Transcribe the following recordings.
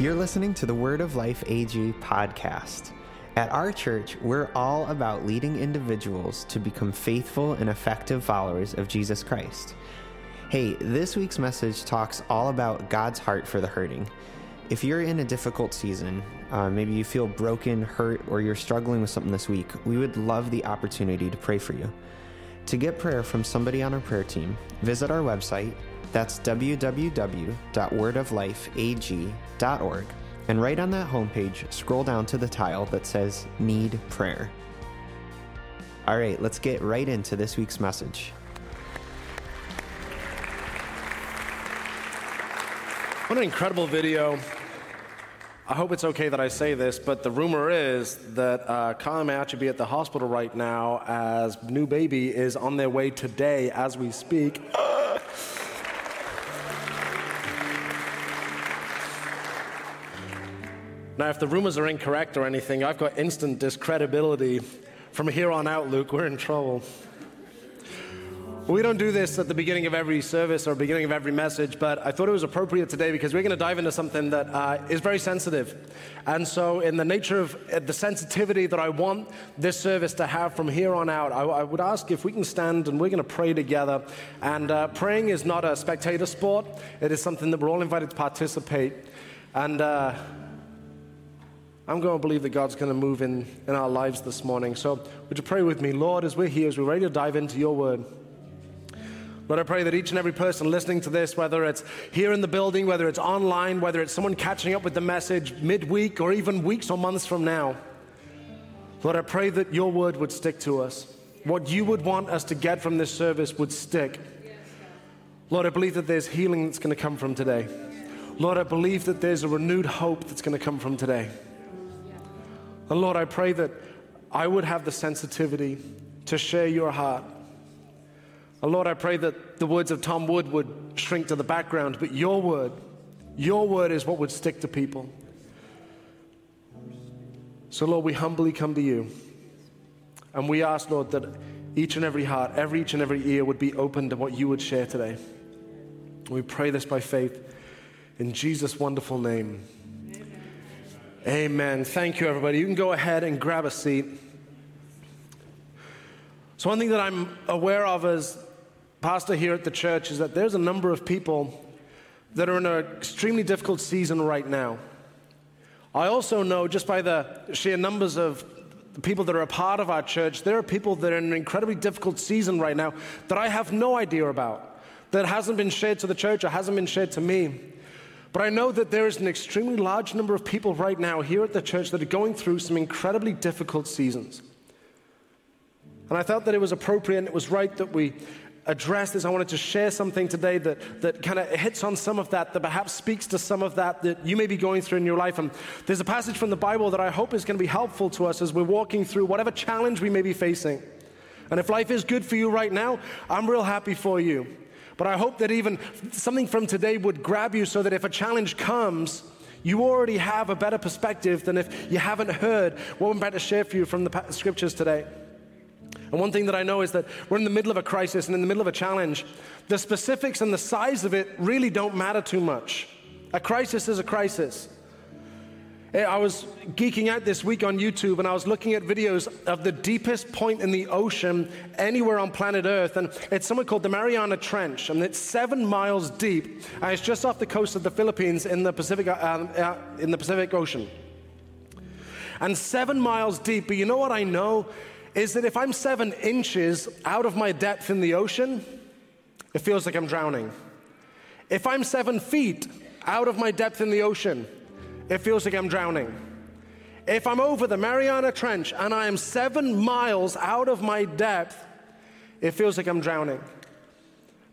You're listening to the Word of Life AG podcast. At our church, we're all about leading individuals to become faithful and effective followers of Jesus Christ. Hey, this week's message talks all about God's heart for the hurting. If you're in a difficult season, uh, maybe you feel broken, hurt, or you're struggling with something this week, we would love the opportunity to pray for you. To get prayer from somebody on our prayer team, visit our website that's www.wordoflifeag.org. And right on that homepage, scroll down to the tile that says Need Prayer. All right, let's get right into this week's message. What an incredible video. I hope it's okay that I say this, but the rumor is that uh, Kyle may actually be at the hospital right now as new baby is on their way today as we speak. Now, if the rumors are incorrect or anything, I've got instant discredibility. From here on out, Luke, we're in trouble. We don't do this at the beginning of every service or beginning of every message, but I thought it was appropriate today because we're going to dive into something that uh, is very sensitive. And so, in the nature of uh, the sensitivity that I want this service to have from here on out, I, I would ask if we can stand and we're going to pray together. And uh, praying is not a spectator sport, it is something that we're all invited to participate. And uh, I'm going to believe that God's going to move in, in our lives this morning. So, would you pray with me? Lord, as we're here, as we're ready to dive into your word, Lord, I pray that each and every person listening to this, whether it's here in the building, whether it's online, whether it's someone catching up with the message midweek or even weeks or months from now, Lord, I pray that your word would stick to us. What you would want us to get from this service would stick. Lord, I believe that there's healing that's going to come from today. Lord, I believe that there's a renewed hope that's going to come from today. And Lord, I pray that I would have the sensitivity to share your heart. And Lord, I pray that the words of Tom Wood would shrink to the background, but your word, your word is what would stick to people. So, Lord, we humbly come to you. And we ask, Lord, that each and every heart, every each and every ear would be open to what you would share today. We pray this by faith in Jesus' wonderful name. Amen. Thank you, everybody. You can go ahead and grab a seat. So, one thing that I'm aware of as pastor here at the church is that there's a number of people that are in an extremely difficult season right now. I also know, just by the sheer numbers of the people that are a part of our church, there are people that are in an incredibly difficult season right now that I have no idea about, that hasn't been shared to the church or hasn't been shared to me. But I know that there is an extremely large number of people right now here at the church that are going through some incredibly difficult seasons. And I felt that it was appropriate and it was right that we address this. I wanted to share something today that, that kind of hits on some of that, that perhaps speaks to some of that that you may be going through in your life. And there's a passage from the Bible that I hope is going to be helpful to us as we're walking through whatever challenge we may be facing. And if life is good for you right now, I'm real happy for you. But I hope that even something from today would grab you so that if a challenge comes, you already have a better perspective than if you haven't heard what I'm about to share for you from the scriptures today. And one thing that I know is that we're in the middle of a crisis and in the middle of a challenge. The specifics and the size of it really don't matter too much. A crisis is a crisis. Eh, I was geeking out this week on YouTube and I was looking at videos of the deepest point in the ocean anywhere on planet Earth. And it's somewhere called the Mariana Trench. And it's seven miles deep. And it's just off the coast of the Philippines in the Pacific, uh, uh, in the Pacific Ocean. And seven miles deep. But you know what I know? Is that if I'm seven inches out of my depth in the ocean, it feels like I'm drowning. If I'm seven feet out of my depth in the ocean, it feels like I'm drowning. If I'm over the Mariana Trench and I am seven miles out of my depth, it feels like I'm drowning.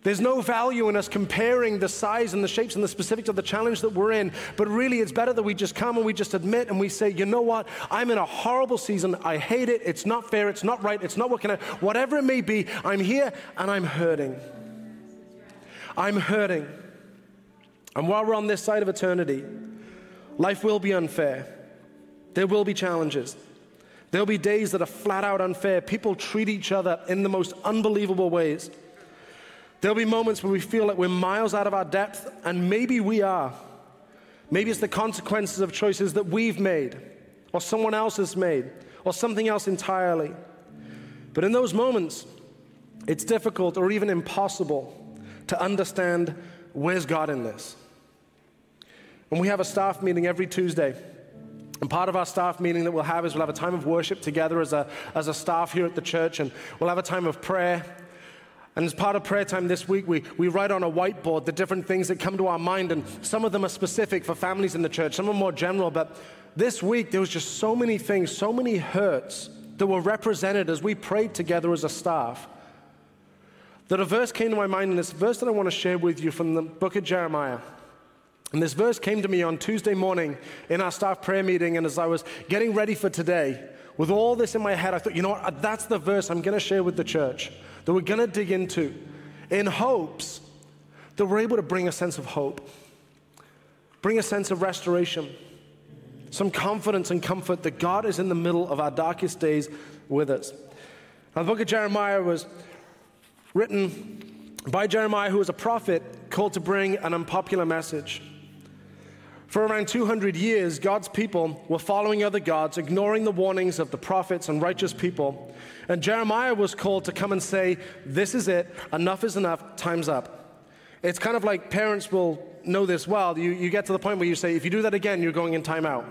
There's no value in us comparing the size and the shapes and the specifics of the challenge that we're in, but really it's better that we just come and we just admit and we say, you know what? I'm in a horrible season. I hate it. It's not fair. It's not right. It's not working out. Whatever it may be, I'm here and I'm hurting. I'm hurting. And while we're on this side of eternity, Life will be unfair. There will be challenges. There'll be days that are flat out unfair. People treat each other in the most unbelievable ways. There'll be moments where we feel like we're miles out of our depth, and maybe we are. Maybe it's the consequences of choices that we've made, or someone else has made, or something else entirely. But in those moments, it's difficult or even impossible to understand where's God in this. And we have a staff meeting every Tuesday. And part of our staff meeting that we'll have is we'll have a time of worship together as a, as a staff here at the church, and we'll have a time of prayer. And as part of prayer time this week, we, we write on a whiteboard the different things that come to our mind, and some of them are specific for families in the church, some are more general. But this week, there was just so many things, so many hurts that were represented as we prayed together as a staff. That a verse came to my mind, and this verse that I want to share with you from the book of Jeremiah. And this verse came to me on Tuesday morning in our staff prayer meeting, and as I was getting ready for today, with all this in my head, I thought, you know what, that's the verse I'm going to share with the church that we're going to dig into in hopes that we're able to bring a sense of hope, bring a sense of restoration, some confidence and comfort that God is in the middle of our darkest days with us. Now, the book of Jeremiah was written by Jeremiah, who was a prophet called to bring an unpopular message. For around 200 years, God's people were following other gods, ignoring the warnings of the prophets and righteous people. And Jeremiah was called to come and say, This is it, enough is enough, time's up. It's kind of like parents will know this well. You, you get to the point where you say, If you do that again, you're going in timeout.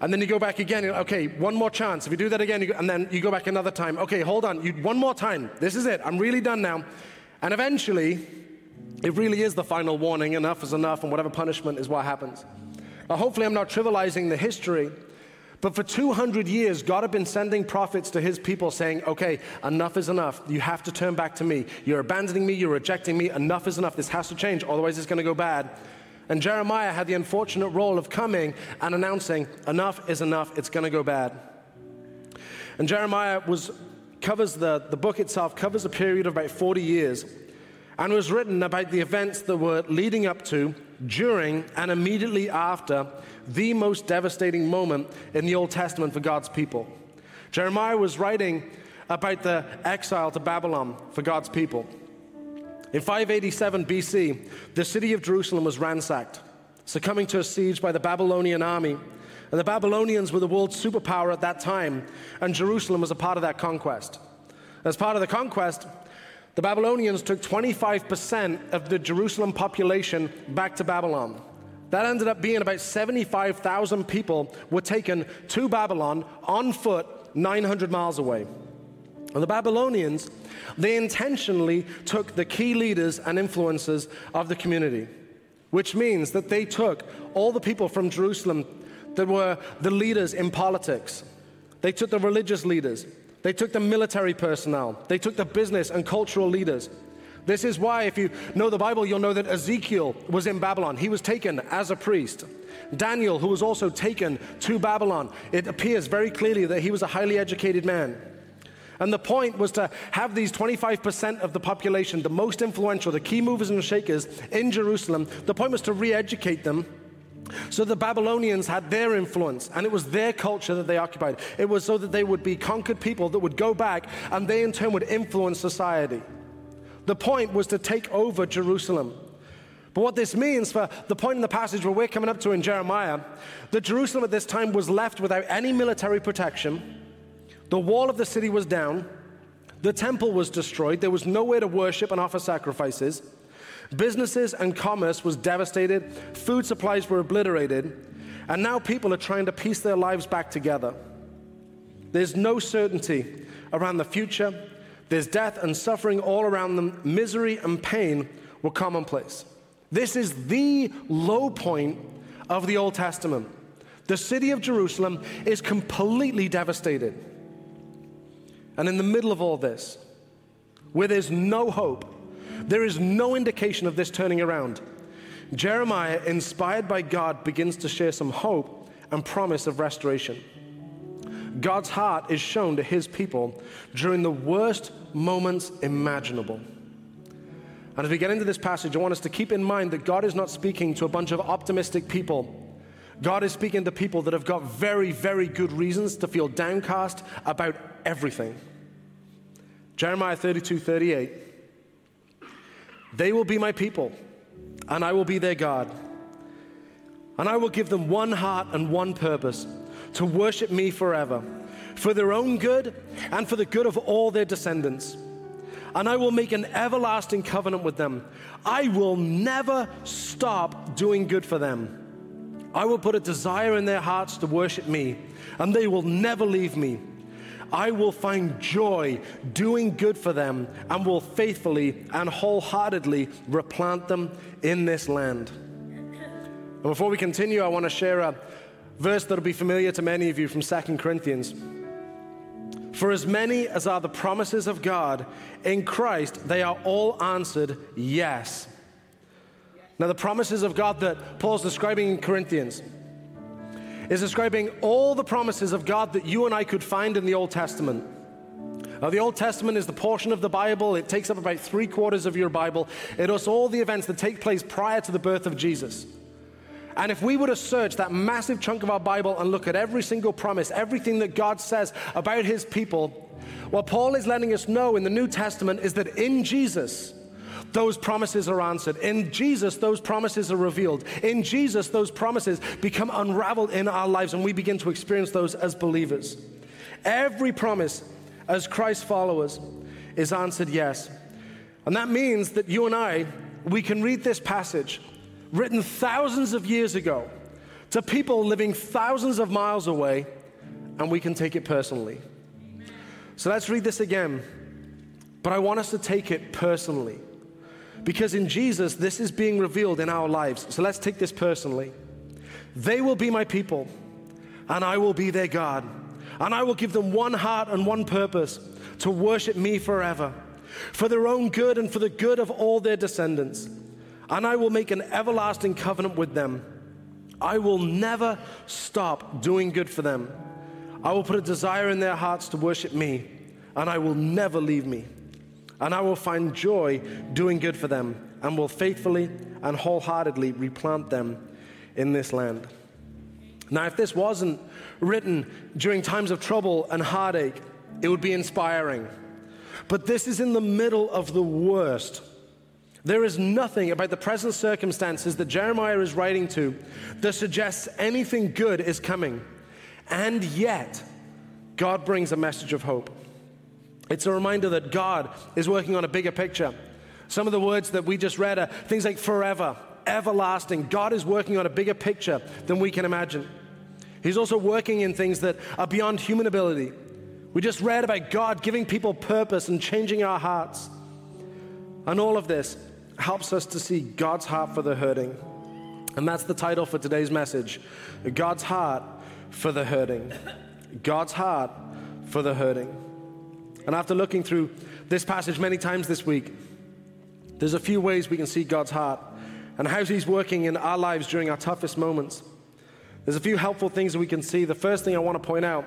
And then you go back again. Okay, one more chance. If you do that again, and then you go back another time. Okay, hold on. You, one more time. This is it. I'm really done now. And eventually, it really is the final warning enough is enough, and whatever punishment is what happens. Now, hopefully, I'm not trivializing the history, but for 200 years, God had been sending prophets to his people saying, Okay, enough is enough. You have to turn back to me. You're abandoning me. You're rejecting me. Enough is enough. This has to change. Otherwise, it's going to go bad. And Jeremiah had the unfortunate role of coming and announcing, Enough is enough. It's going to go bad. And Jeremiah was, covers the, the book itself, covers a period of about 40 years and was written about the events that were leading up to, during, and immediately after the most devastating moment in the Old Testament for God's people. Jeremiah was writing about the exile to Babylon for God's people. In 587 BC, the city of Jerusalem was ransacked, succumbing to a siege by the Babylonian army. And the Babylonians were the world's superpower at that time, and Jerusalem was a part of that conquest. As part of the conquest, the Babylonians took 25% of the Jerusalem population back to Babylon. That ended up being about 75,000 people were taken to Babylon on foot 900 miles away. And the Babylonians, they intentionally took the key leaders and influencers of the community, which means that they took all the people from Jerusalem that were the leaders in politics. They took the religious leaders, they took the military personnel, they took the business and cultural leaders. This is why, if you know the Bible, you'll know that Ezekiel was in Babylon. He was taken as a priest. Daniel, who was also taken to Babylon, it appears very clearly that he was a highly educated man. And the point was to have these 25% of the population, the most influential, the key movers and shakers in Jerusalem, the point was to re educate them so the Babylonians had their influence, and it was their culture that they occupied. It was so that they would be conquered people that would go back, and they in turn would influence society. The point was to take over Jerusalem. But what this means for the point in the passage where we're coming up to in Jeremiah, that Jerusalem at this time was left without any military protection. The wall of the city was down. The temple was destroyed. There was nowhere to worship and offer sacrifices. Businesses and commerce was devastated, food supplies were obliterated, and now people are trying to piece their lives back together. There's no certainty around the future. There's death and suffering all around them. Misery and pain were commonplace. This is the low point of the Old Testament. The city of Jerusalem is completely devastated. And in the middle of all this, where there's no hope, there is no indication of this turning around. Jeremiah, inspired by God, begins to share some hope and promise of restoration. God's heart is shown to his people during the worst moments imaginable. And as we get into this passage, I want us to keep in mind that God is not speaking to a bunch of optimistic people. God is speaking to people that have got very, very good reasons to feel downcast about everything. Jeremiah 32 38. They will be my people, and I will be their God. And I will give them one heart and one purpose to worship me forever, for their own good and for the good of all their descendants. And I will make an everlasting covenant with them. I will never stop doing good for them. I will put a desire in their hearts to worship me, and they will never leave me. I will find joy doing good for them and will faithfully and wholeheartedly replant them in this land. And before we continue, I want to share a verse that'll be familiar to many of you from 2 Corinthians. For as many as are the promises of God in Christ, they are all answered yes. Now, the promises of God that Paul's describing in Corinthians is describing all the promises of God that you and I could find in the Old Testament. Now, the Old Testament is the portion of the Bible, it takes up about three quarters of your Bible. It is all the events that take place prior to the birth of Jesus. And if we were to search that massive chunk of our Bible and look at every single promise, everything that God says about his people, what Paul is letting us know in the New Testament is that in Jesus, those promises are answered. In Jesus, those promises are revealed. In Jesus, those promises become unraveled in our lives, and we begin to experience those as believers. Every promise as Christ followers is answered yes. And that means that you and I, we can read this passage written thousands of years ago to people living thousands of miles away, and we can take it personally. So let's read this again. But I want us to take it personally. Because in Jesus, this is being revealed in our lives. So let's take this personally. They will be my people, and I will be their God. And I will give them one heart and one purpose to worship me forever, for their own good and for the good of all their descendants. And I will make an everlasting covenant with them. I will never stop doing good for them. I will put a desire in their hearts to worship me, and I will never leave me and I will find joy doing good for them, and will faithfully and wholeheartedly replant them in this land. Now, if this wasn't written during times of trouble and heartache, it would be inspiring. But this is in the middle of the worst. There is nothing about the present circumstances that Jeremiah is writing to that suggests anything good is coming. And yet, God brings a message of hope. It's a reminder that God is working on a bigger picture. Some of the words that we just read are things like forever, everlasting. God is working on a bigger picture than we can imagine. He's also working in things that are beyond human ability. We just read about God giving people purpose and changing our hearts. And all of this helps us to see God's heart for the hurting. And that's the title for today's message God's heart for the hurting. God's heart for the hurting. And after looking through this passage many times this week, there's a few ways we can see God's heart and how He's working in our lives during our toughest moments. There's a few helpful things that we can see. The first thing I want to point out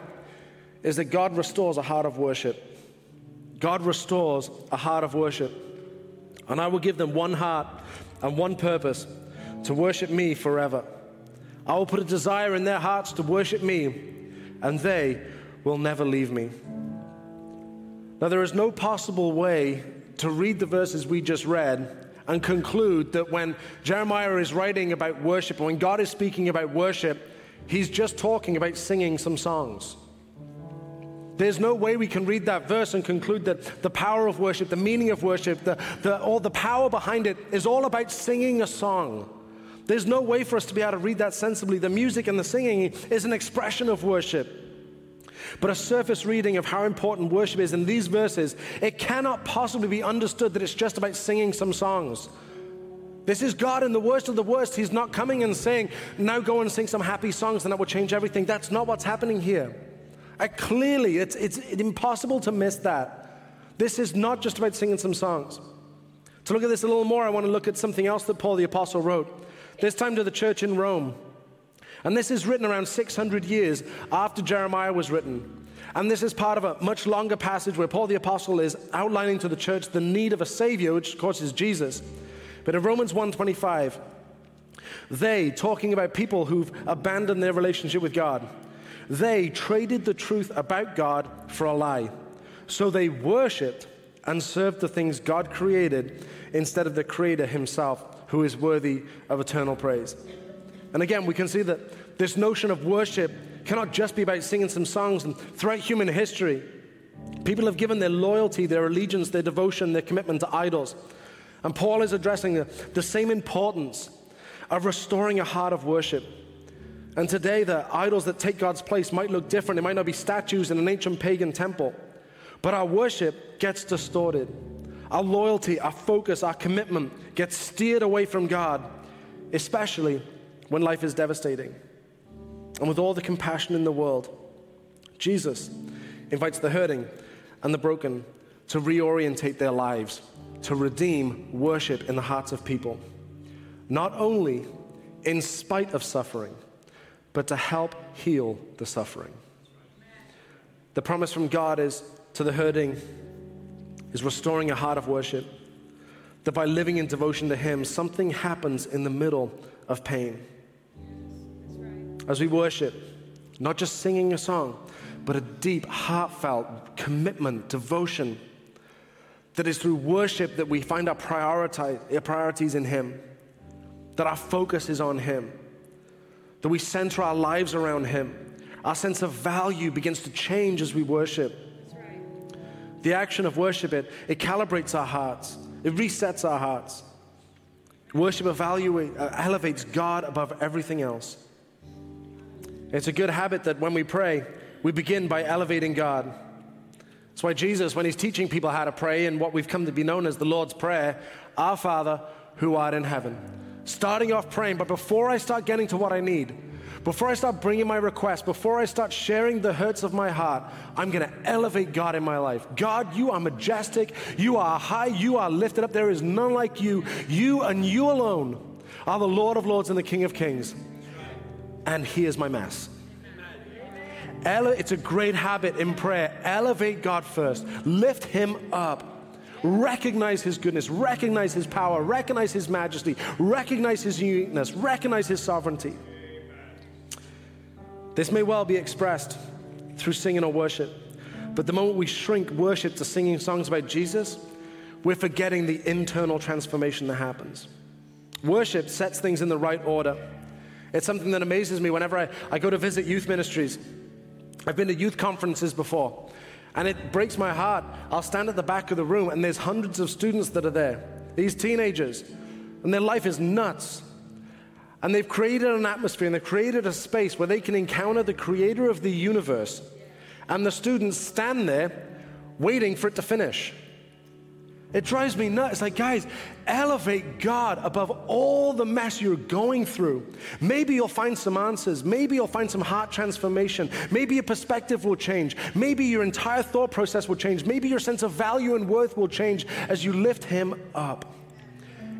is that God restores a heart of worship. God restores a heart of worship. And I will give them one heart and one purpose to worship me forever. I will put a desire in their hearts to worship me, and they will never leave me. Now, there is no possible way to read the verses we just read and conclude that when Jeremiah is writing about worship, and when God is speaking about worship, he's just talking about singing some songs. There's no way we can read that verse and conclude that the power of worship, the meaning of worship, the, the, all the power behind it is all about singing a song. There's no way for us to be able to read that sensibly. The music and the singing is an expression of worship. But a surface reading of how important worship is in these verses, it cannot possibly be understood that it's just about singing some songs. This is God in the worst of the worst. He's not coming and saying, now go and sing some happy songs and that will change everything. That's not what's happening here. Uh, clearly, it's, it's impossible to miss that. This is not just about singing some songs. To look at this a little more, I want to look at something else that Paul the Apostle wrote, this time to the church in Rome. And this is written around 600 years after Jeremiah was written. And this is part of a much longer passage where Paul the Apostle is outlining to the church the need of a Savior, which of course is Jesus. But in Romans 1:25, they, talking about people who've abandoned their relationship with God, they traded the truth about God for a lie. So they worshiped and served the things God created instead of the Creator Himself, who is worthy of eternal praise. And again, we can see that this notion of worship cannot just be about singing some songs. And throughout human history, people have given their loyalty, their allegiance, their devotion, their commitment to idols. And Paul is addressing the, the same importance of restoring a heart of worship. And today, the idols that take God's place might look different. It might not be statues in an ancient pagan temple, but our worship gets distorted. Our loyalty, our focus, our commitment gets steered away from God, especially when life is devastating. And with all the compassion in the world, Jesus invites the hurting and the broken to reorientate their lives, to redeem worship in the hearts of people, not only in spite of suffering, but to help heal the suffering. The promise from God is to the hurting is restoring a heart of worship. That by living in devotion to Him, something happens in the middle of pain. As we worship, not just singing a song, but a deep, heartfelt commitment, devotion. That is through worship that we find our priorities in Him, that our focus is on Him, that we center our lives around Him. Our sense of value begins to change as we worship. The action of worship, it, it calibrates our hearts, it resets our hearts. Worship evaluate, uh, elevates God above everything else. It's a good habit that when we pray, we begin by elevating God. That's why Jesus, when he's teaching people how to pray in what we've come to be known as the Lord's Prayer, Our Father who art in heaven. Starting off praying, but before I start getting to what I need, before I start bringing my request, before I start sharing the hurts of my heart, I'm going to elevate God in my life. God, you are majestic. You are high. You are lifted up. There is none like you. You and you alone are the Lord of Lords and the King of Kings. And here's my mess. It's a great habit in prayer. Elevate God first, lift Him up. Recognize His goodness, recognize His power, recognize His majesty, recognize His uniqueness, recognize His sovereignty. This may well be expressed through singing or worship, but the moment we shrink worship to singing songs about Jesus, we're forgetting the internal transformation that happens. Worship sets things in the right order. It's something that amazes me whenever I, I go to visit youth ministries. I've been to youth conferences before, and it breaks my heart. I'll stand at the back of the room, and there's hundreds of students that are there, these teenagers, and their life is nuts. And they've created an atmosphere and they've created a space where they can encounter the creator of the universe. And the students stand there waiting for it to finish. It drives me nuts. It's like, guys, elevate God above all the mess you're going through. Maybe you'll find some answers. Maybe you'll find some heart transformation. Maybe your perspective will change. Maybe your entire thought process will change. Maybe your sense of value and worth will change as you lift Him up.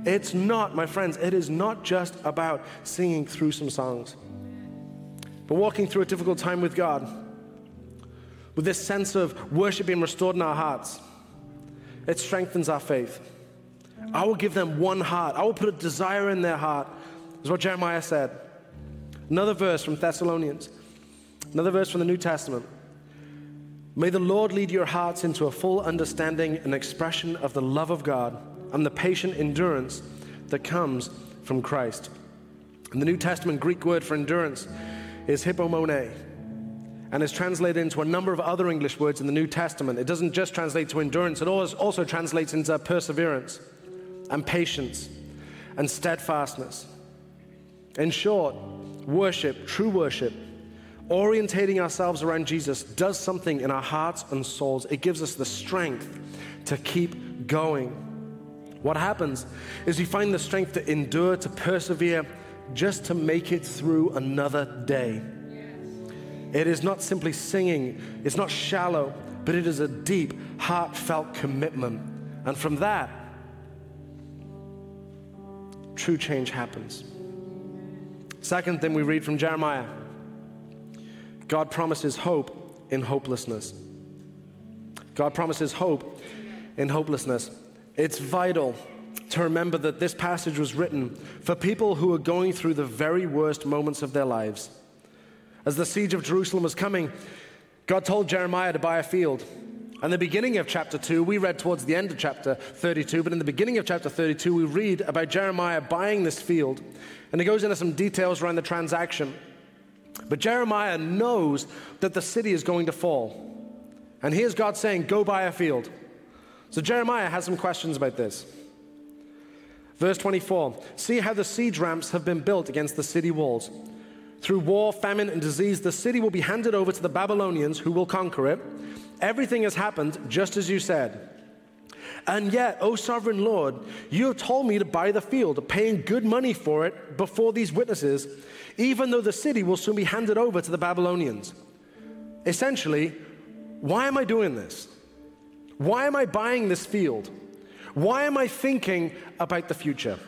It's not, my friends, it is not just about singing through some songs, but walking through a difficult time with God, with this sense of worship being restored in our hearts. It strengthens our faith. I will give them one heart, I will put a desire in their heart, is what Jeremiah said. Another verse from Thessalonians, another verse from the New Testament. May the Lord lead your hearts into a full understanding and expression of the love of God and the patient endurance that comes from Christ. And the New Testament Greek word for endurance is hypomone and is translated into a number of other English words in the New Testament. It doesn't just translate to endurance, it also translates into perseverance and patience and steadfastness. In short, worship, true worship, orientating ourselves around Jesus does something in our hearts and souls. It gives us the strength to keep going. What happens is we find the strength to endure, to persevere, just to make it through another day. It is not simply singing, it's not shallow, but it is a deep, heartfelt commitment. And from that, true change happens. Second thing we read from Jeremiah God promises hope in hopelessness. God promises hope in hopelessness. It's vital to remember that this passage was written for people who are going through the very worst moments of their lives. As the siege of Jerusalem was coming, God told Jeremiah to buy a field. And the beginning of chapter 2, we read towards the end of chapter 32, but in the beginning of chapter 32, we read about Jeremiah buying this field. And he goes into some details around the transaction. But Jeremiah knows that the city is going to fall. And here's God saying, Go buy a field. So Jeremiah has some questions about this. Verse 24 See how the siege ramps have been built against the city walls. Through war, famine, and disease, the city will be handed over to the Babylonians who will conquer it. Everything has happened just as you said. And yet, O sovereign Lord, you have told me to buy the field, paying good money for it before these witnesses, even though the city will soon be handed over to the Babylonians. Essentially, why am I doing this? Why am I buying this field? Why am I thinking about the future?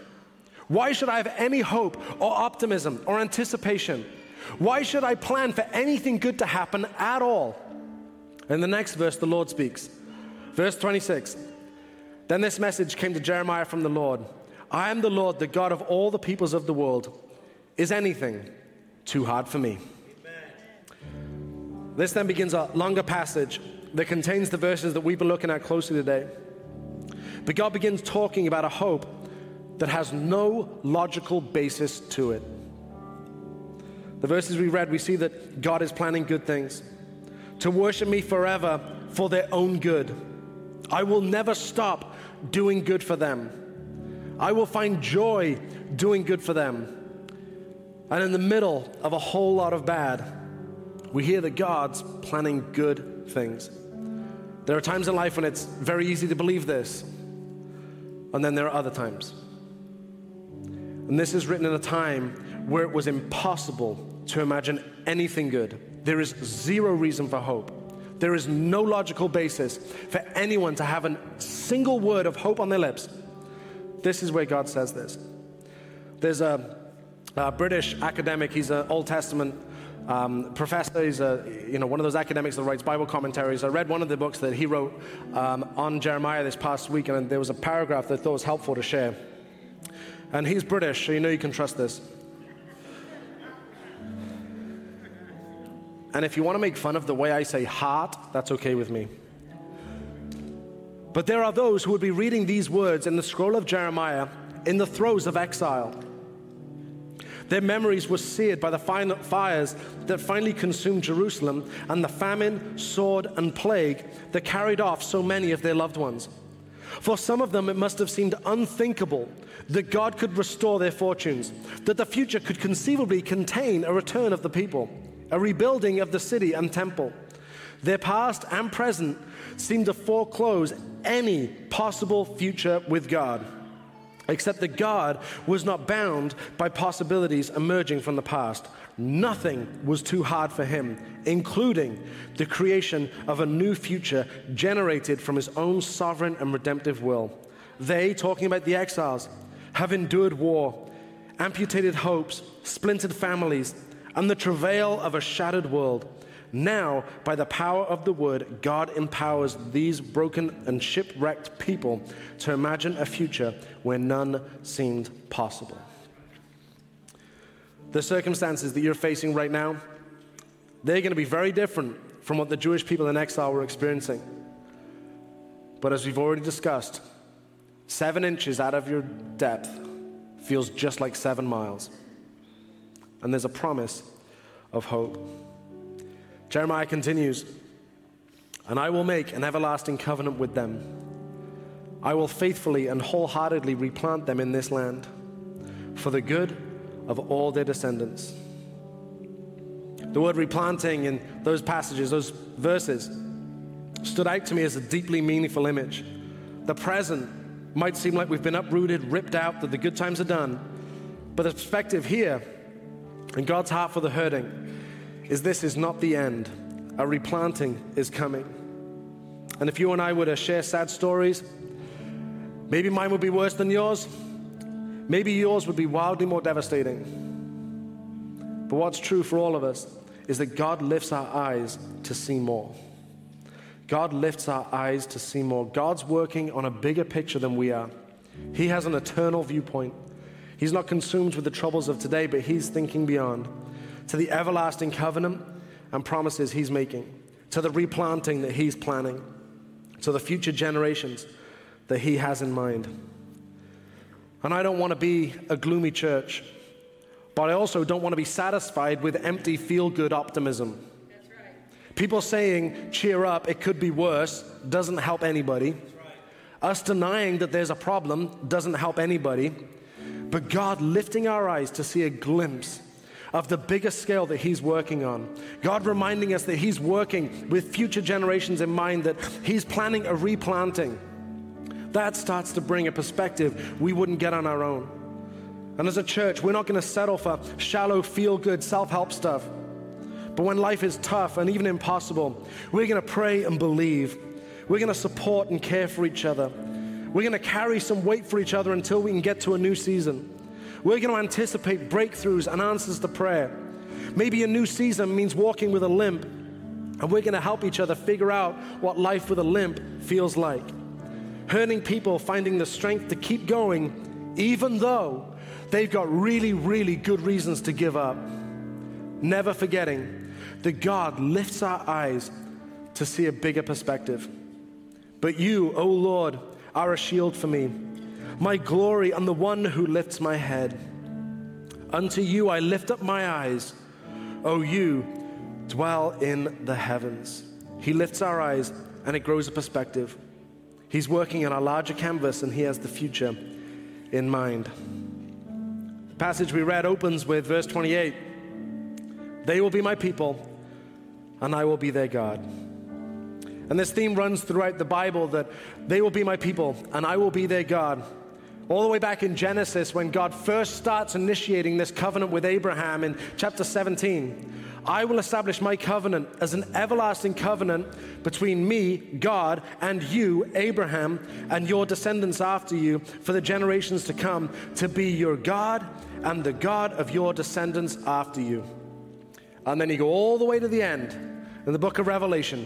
Why should I have any hope or optimism or anticipation? Why should I plan for anything good to happen at all? In the next verse, the Lord speaks. Verse 26 Then this message came to Jeremiah from the Lord I am the Lord, the God of all the peoples of the world. Is anything too hard for me? Amen. This then begins a longer passage that contains the verses that we've been looking at closely today. But God begins talking about a hope that has no logical basis to it. The verses we read, we see that God is planning good things to worship me forever for their own good. I will never stop doing good for them. I will find joy doing good for them. And in the middle of a whole lot of bad, we hear that God's planning good things. There are times in life when it's very easy to believe this, and then there are other times. And this is written in a time where it was impossible to imagine anything good. There is zero reason for hope. There is no logical basis for anyone to have a single word of hope on their lips. This is where God says this. There's a, a British academic, he's an Old Testament um, professor. He's a, you know, one of those academics that writes Bible commentaries. I read one of the books that he wrote um, on Jeremiah this past week, and there was a paragraph that I thought was helpful to share. And he's British, so you know you can trust this. And if you want to make fun of the way I say heart, that's okay with me. But there are those who would be reading these words in the scroll of Jeremiah in the throes of exile. Their memories were seared by the fires that finally consumed Jerusalem and the famine, sword, and plague that carried off so many of their loved ones. For some of them, it must have seemed unthinkable that God could restore their fortunes, that the future could conceivably contain a return of the people, a rebuilding of the city and temple. Their past and present seemed to foreclose any possible future with God except that God was not bound by possibilities emerging from the past. Nothing was too hard for him, including the creation of a new future generated from his own sovereign and redemptive will. They, talking about the exiles, have endured war, amputated hopes, splintered families, and the travail of a shattered world. Now, by the power of the word, God empowers these broken and shipwrecked people to imagine a future where none seemed possible. The circumstances that you're facing right now, they're going to be very different from what the Jewish people in exile were experiencing. But as we've already discussed, seven inches out of your depth feels just like seven miles. And there's a promise of hope. Jeremiah continues, and I will make an everlasting covenant with them. I will faithfully and wholeheartedly replant them in this land for the good of all their descendants. The word replanting in those passages, those verses, stood out to me as a deeply meaningful image. The present might seem like we've been uprooted, ripped out, that the good times are done. But the perspective here, and God's heart for the hurting, is this is not the end. A replanting is coming. And if you and I were to share sad stories, maybe mine would be worse than yours. Maybe yours would be wildly more devastating. But what's true for all of us is that God lifts our eyes to see more. God lifts our eyes to see more. God's working on a bigger picture than we are. He has an eternal viewpoint. He's not consumed with the troubles of today, but He's thinking beyond to the everlasting covenant and promises He's making, to the replanting that He's planning, to the future generations that He has in mind. And I don't want to be a gloomy church. But I also don't want to be satisfied with empty feel good optimism. Right. People saying, cheer up, it could be worse, doesn't help anybody. Right. Us denying that there's a problem doesn't help anybody. But God lifting our eyes to see a glimpse of the bigger scale that He's working on. God reminding us that He's working with future generations in mind, that He's planning a replanting. That starts to bring a perspective we wouldn't get on our own. And as a church, we're not going to settle for shallow, feel good, self help stuff. But when life is tough and even impossible, we're going to pray and believe. We're going to support and care for each other. We're going to carry some weight for each other until we can get to a new season. We're going to anticipate breakthroughs and answers to prayer. Maybe a new season means walking with a limp, and we're going to help each other figure out what life with a limp feels like. Hurting people finding the strength to keep going, even though they've got really, really good reasons to give up. Never forgetting that God lifts our eyes to see a bigger perspective. But you, O Lord, are a shield for me my glory and the one who lifts my head. Unto you I lift up my eyes. O you dwell in the heavens. He lifts our eyes and it grows a perspective. He's working on a larger canvas and he has the future in mind. The passage we read opens with verse 28 They will be my people, and I will be their God. And this theme runs throughout the Bible that they will be my people, and I will be their God. All the way back in Genesis, when God first starts initiating this covenant with Abraham in chapter 17, I will establish my covenant as an everlasting covenant between me, God, and you, Abraham, and your descendants after you for the generations to come, to be your God and the God of your descendants after you. And then you go all the way to the end in the book of Revelation,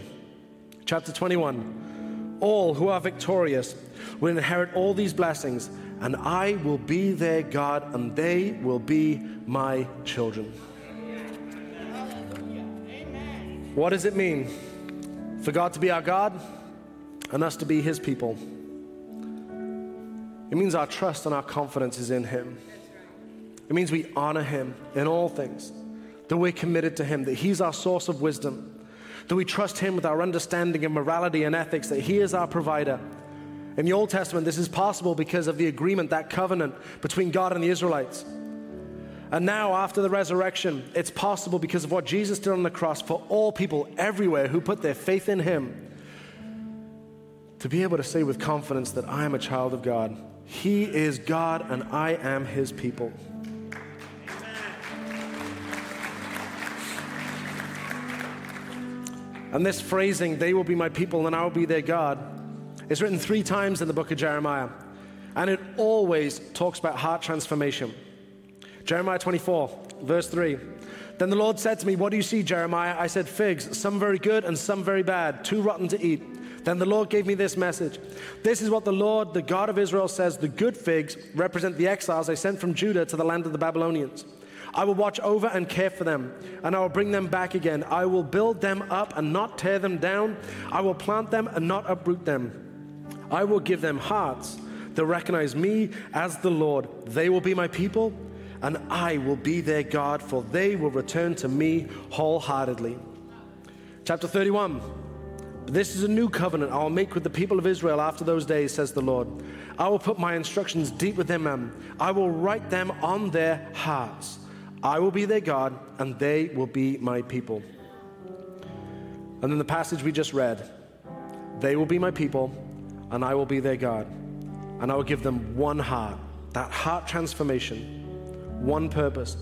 chapter 21. All who are victorious will inherit all these blessings and I will be their God, and they will be my children. What does it mean for God to be our God and us to be His people? It means our trust and our confidence is in Him. It means we honor Him in all things, that we're committed to Him, that He's our source of wisdom, that we trust Him with our understanding of morality and ethics, that He is our provider in the Old Testament, this is possible because of the agreement, that covenant between God and the Israelites. And now, after the resurrection, it's possible because of what Jesus did on the cross for all people everywhere who put their faith in Him to be able to say with confidence that I am a child of God. He is God and I am His people. And this phrasing, they will be my people and I will be their God, is written three times in the book of Jeremiah, and it always talks about heart transformation. Jeremiah 24, verse 3. Then the Lord said to me, What do you see, Jeremiah? I said, Figs, some very good and some very bad, too rotten to eat. Then the Lord gave me this message. This is what the Lord, the God of Israel, says The good figs represent the exiles I sent from Judah to the land of the Babylonians. I will watch over and care for them, and I will bring them back again. I will build them up and not tear them down. I will plant them and not uproot them. I will give them hearts that recognize me as the Lord. They will be my people, and I will be their God, for they will return to me wholeheartedly. Chapter 31. This is a new covenant I will make with the people of Israel after those days, says the Lord. I will put my instructions deep within them. I will write them on their hearts. I will be their God, and they will be my people. And then the passage we just read they will be my people, and I will be their God. And I will give them one heart, that heart transformation, one purpose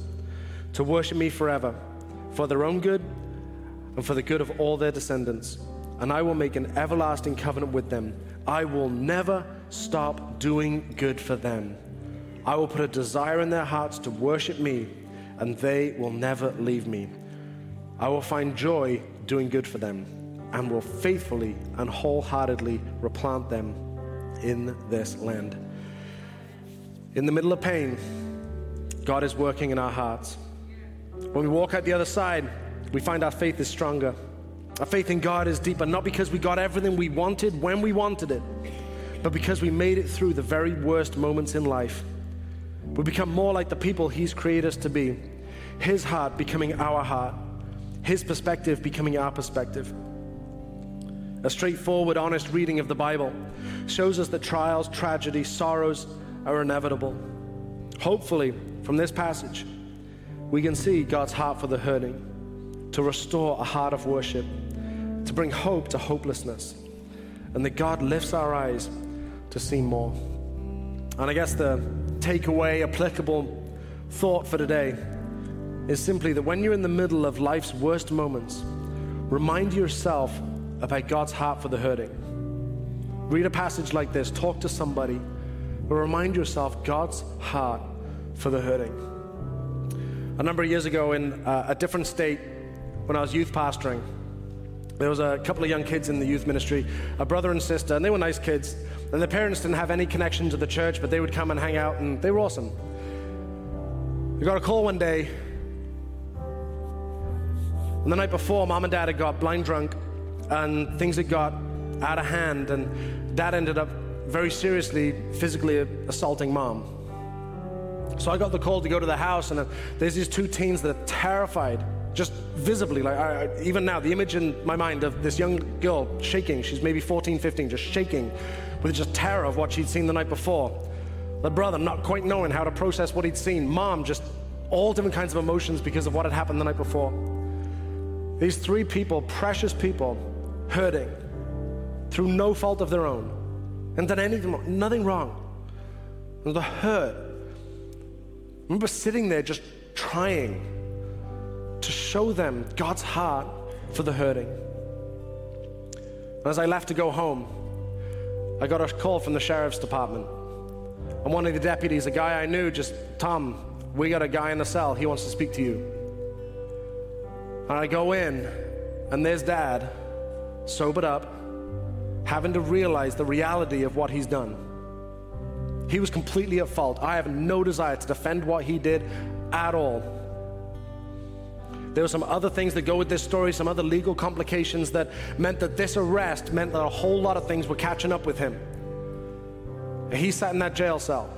to worship me forever for their own good and for the good of all their descendants. And I will make an everlasting covenant with them. I will never stop doing good for them. I will put a desire in their hearts to worship me, and they will never leave me. I will find joy doing good for them and will faithfully and wholeheartedly replant them in this land. In the middle of pain, God is working in our hearts. When we walk out the other side, we find our faith is stronger. Our faith in God is deeper, not because we got everything we wanted when we wanted it, but because we made it through the very worst moments in life. We become more like the people He's created us to be. His heart becoming our heart, His perspective becoming our perspective. A straightforward, honest reading of the Bible shows us that trials, tragedies, sorrows are inevitable. Hopefully, from this passage, we can see God's heart for the hurting, to restore a heart of worship, to bring hope to hopelessness, and that God lifts our eyes to see more. And I guess the takeaway, applicable thought for today is simply that when you're in the middle of life's worst moments, remind yourself about God's heart for the hurting. Read a passage like this, talk to somebody, but remind yourself God's heart for the hurting. A number of years ago, in uh, a different state, when I was youth pastoring, there was a couple of young kids in the youth ministry, a brother and sister, and they were nice kids. And their parents didn't have any connection to the church, but they would come and hang out, and they were awesome. We got a call one day, and the night before, mom and dad had got blind drunk, and things had got out of hand, and dad ended up very seriously physically assaulting mom. So I got the call to go to the house, and uh, there's these two teens that are terrified, just visibly. Like I, even now, the image in my mind of this young girl shaking. She's maybe 14, 15, just shaking with just terror of what she'd seen the night before. The brother not quite knowing how to process what he'd seen. Mom just all different kinds of emotions because of what had happened the night before. These three people, precious people, hurting through no fault of their own, and done anything, nothing wrong. The hurt. I remember sitting there just trying to show them God's heart for the hurting. And as I left to go home, I got a call from the sheriff's department. And one of the deputies, a guy I knew, just, Tom, we got a guy in the cell. He wants to speak to you. And I go in, and there's dad, sobered up, having to realize the reality of what he's done. He was completely at fault. I have no desire to defend what he did at all. There were some other things that go with this story, some other legal complications that meant that this arrest meant that a whole lot of things were catching up with him. And he sat in that jail cell,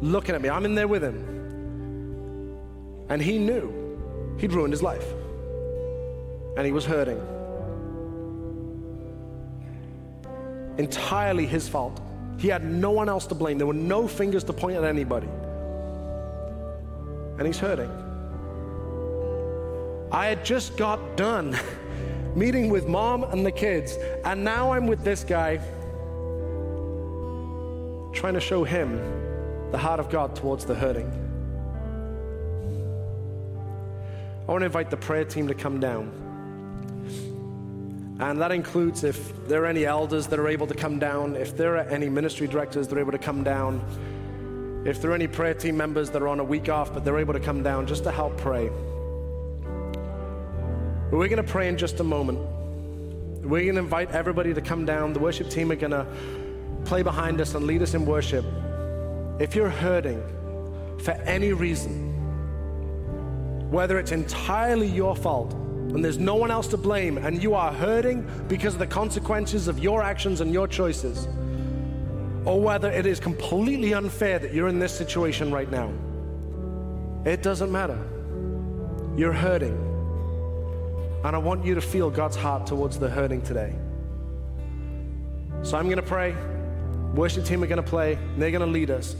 looking at me. I'm in there with him. And he knew he'd ruined his life. And he was hurting. Entirely his fault. He had no one else to blame. There were no fingers to point at anybody. And he's hurting. I had just got done meeting with mom and the kids, and now I'm with this guy trying to show him the heart of God towards the hurting. I want to invite the prayer team to come down. And that includes if there are any elders that are able to come down, if there are any ministry directors that are able to come down, if there are any prayer team members that are on a week off but they're able to come down just to help pray. We're going to pray in just a moment. We're going to invite everybody to come down. The worship team are going to play behind us and lead us in worship. If you're hurting for any reason, whether it's entirely your fault and there's no one else to blame, and you are hurting because of the consequences of your actions and your choices, or whether it is completely unfair that you're in this situation right now, it doesn't matter. You're hurting. And I want you to feel God's heart towards the hurting today. So I'm going to pray. Worship team are going to play. they're going to lead us.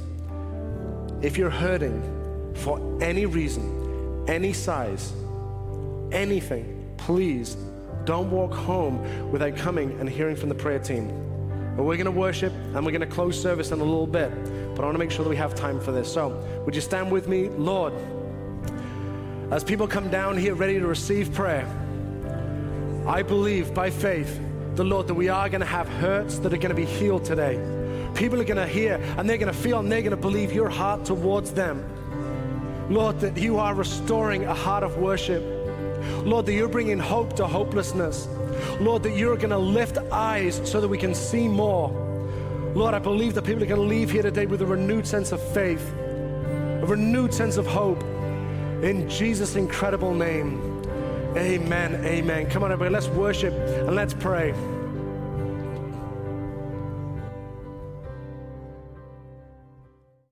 If you're hurting for any reason, any size, anything, please don't walk home without coming and hearing from the prayer team. But we're going to worship and we're going to close service in a little bit. But I want to make sure that we have time for this. So, would you stand with me? Lord, as people come down here ready to receive prayer, I believe by faith, the Lord, that we are going to have hurts that are going to be healed today. People are going to hear and they're going to feel and they're going to believe your heart towards them. Lord, that you are restoring a heart of worship. Lord, that you're bringing hope to hopelessness. Lord, that you're going to lift eyes so that we can see more. Lord, I believe that people are going to leave here today with a renewed sense of faith, a renewed sense of hope. In Jesus' incredible name. Amen. Amen. Come on, everybody, let's worship and let's pray.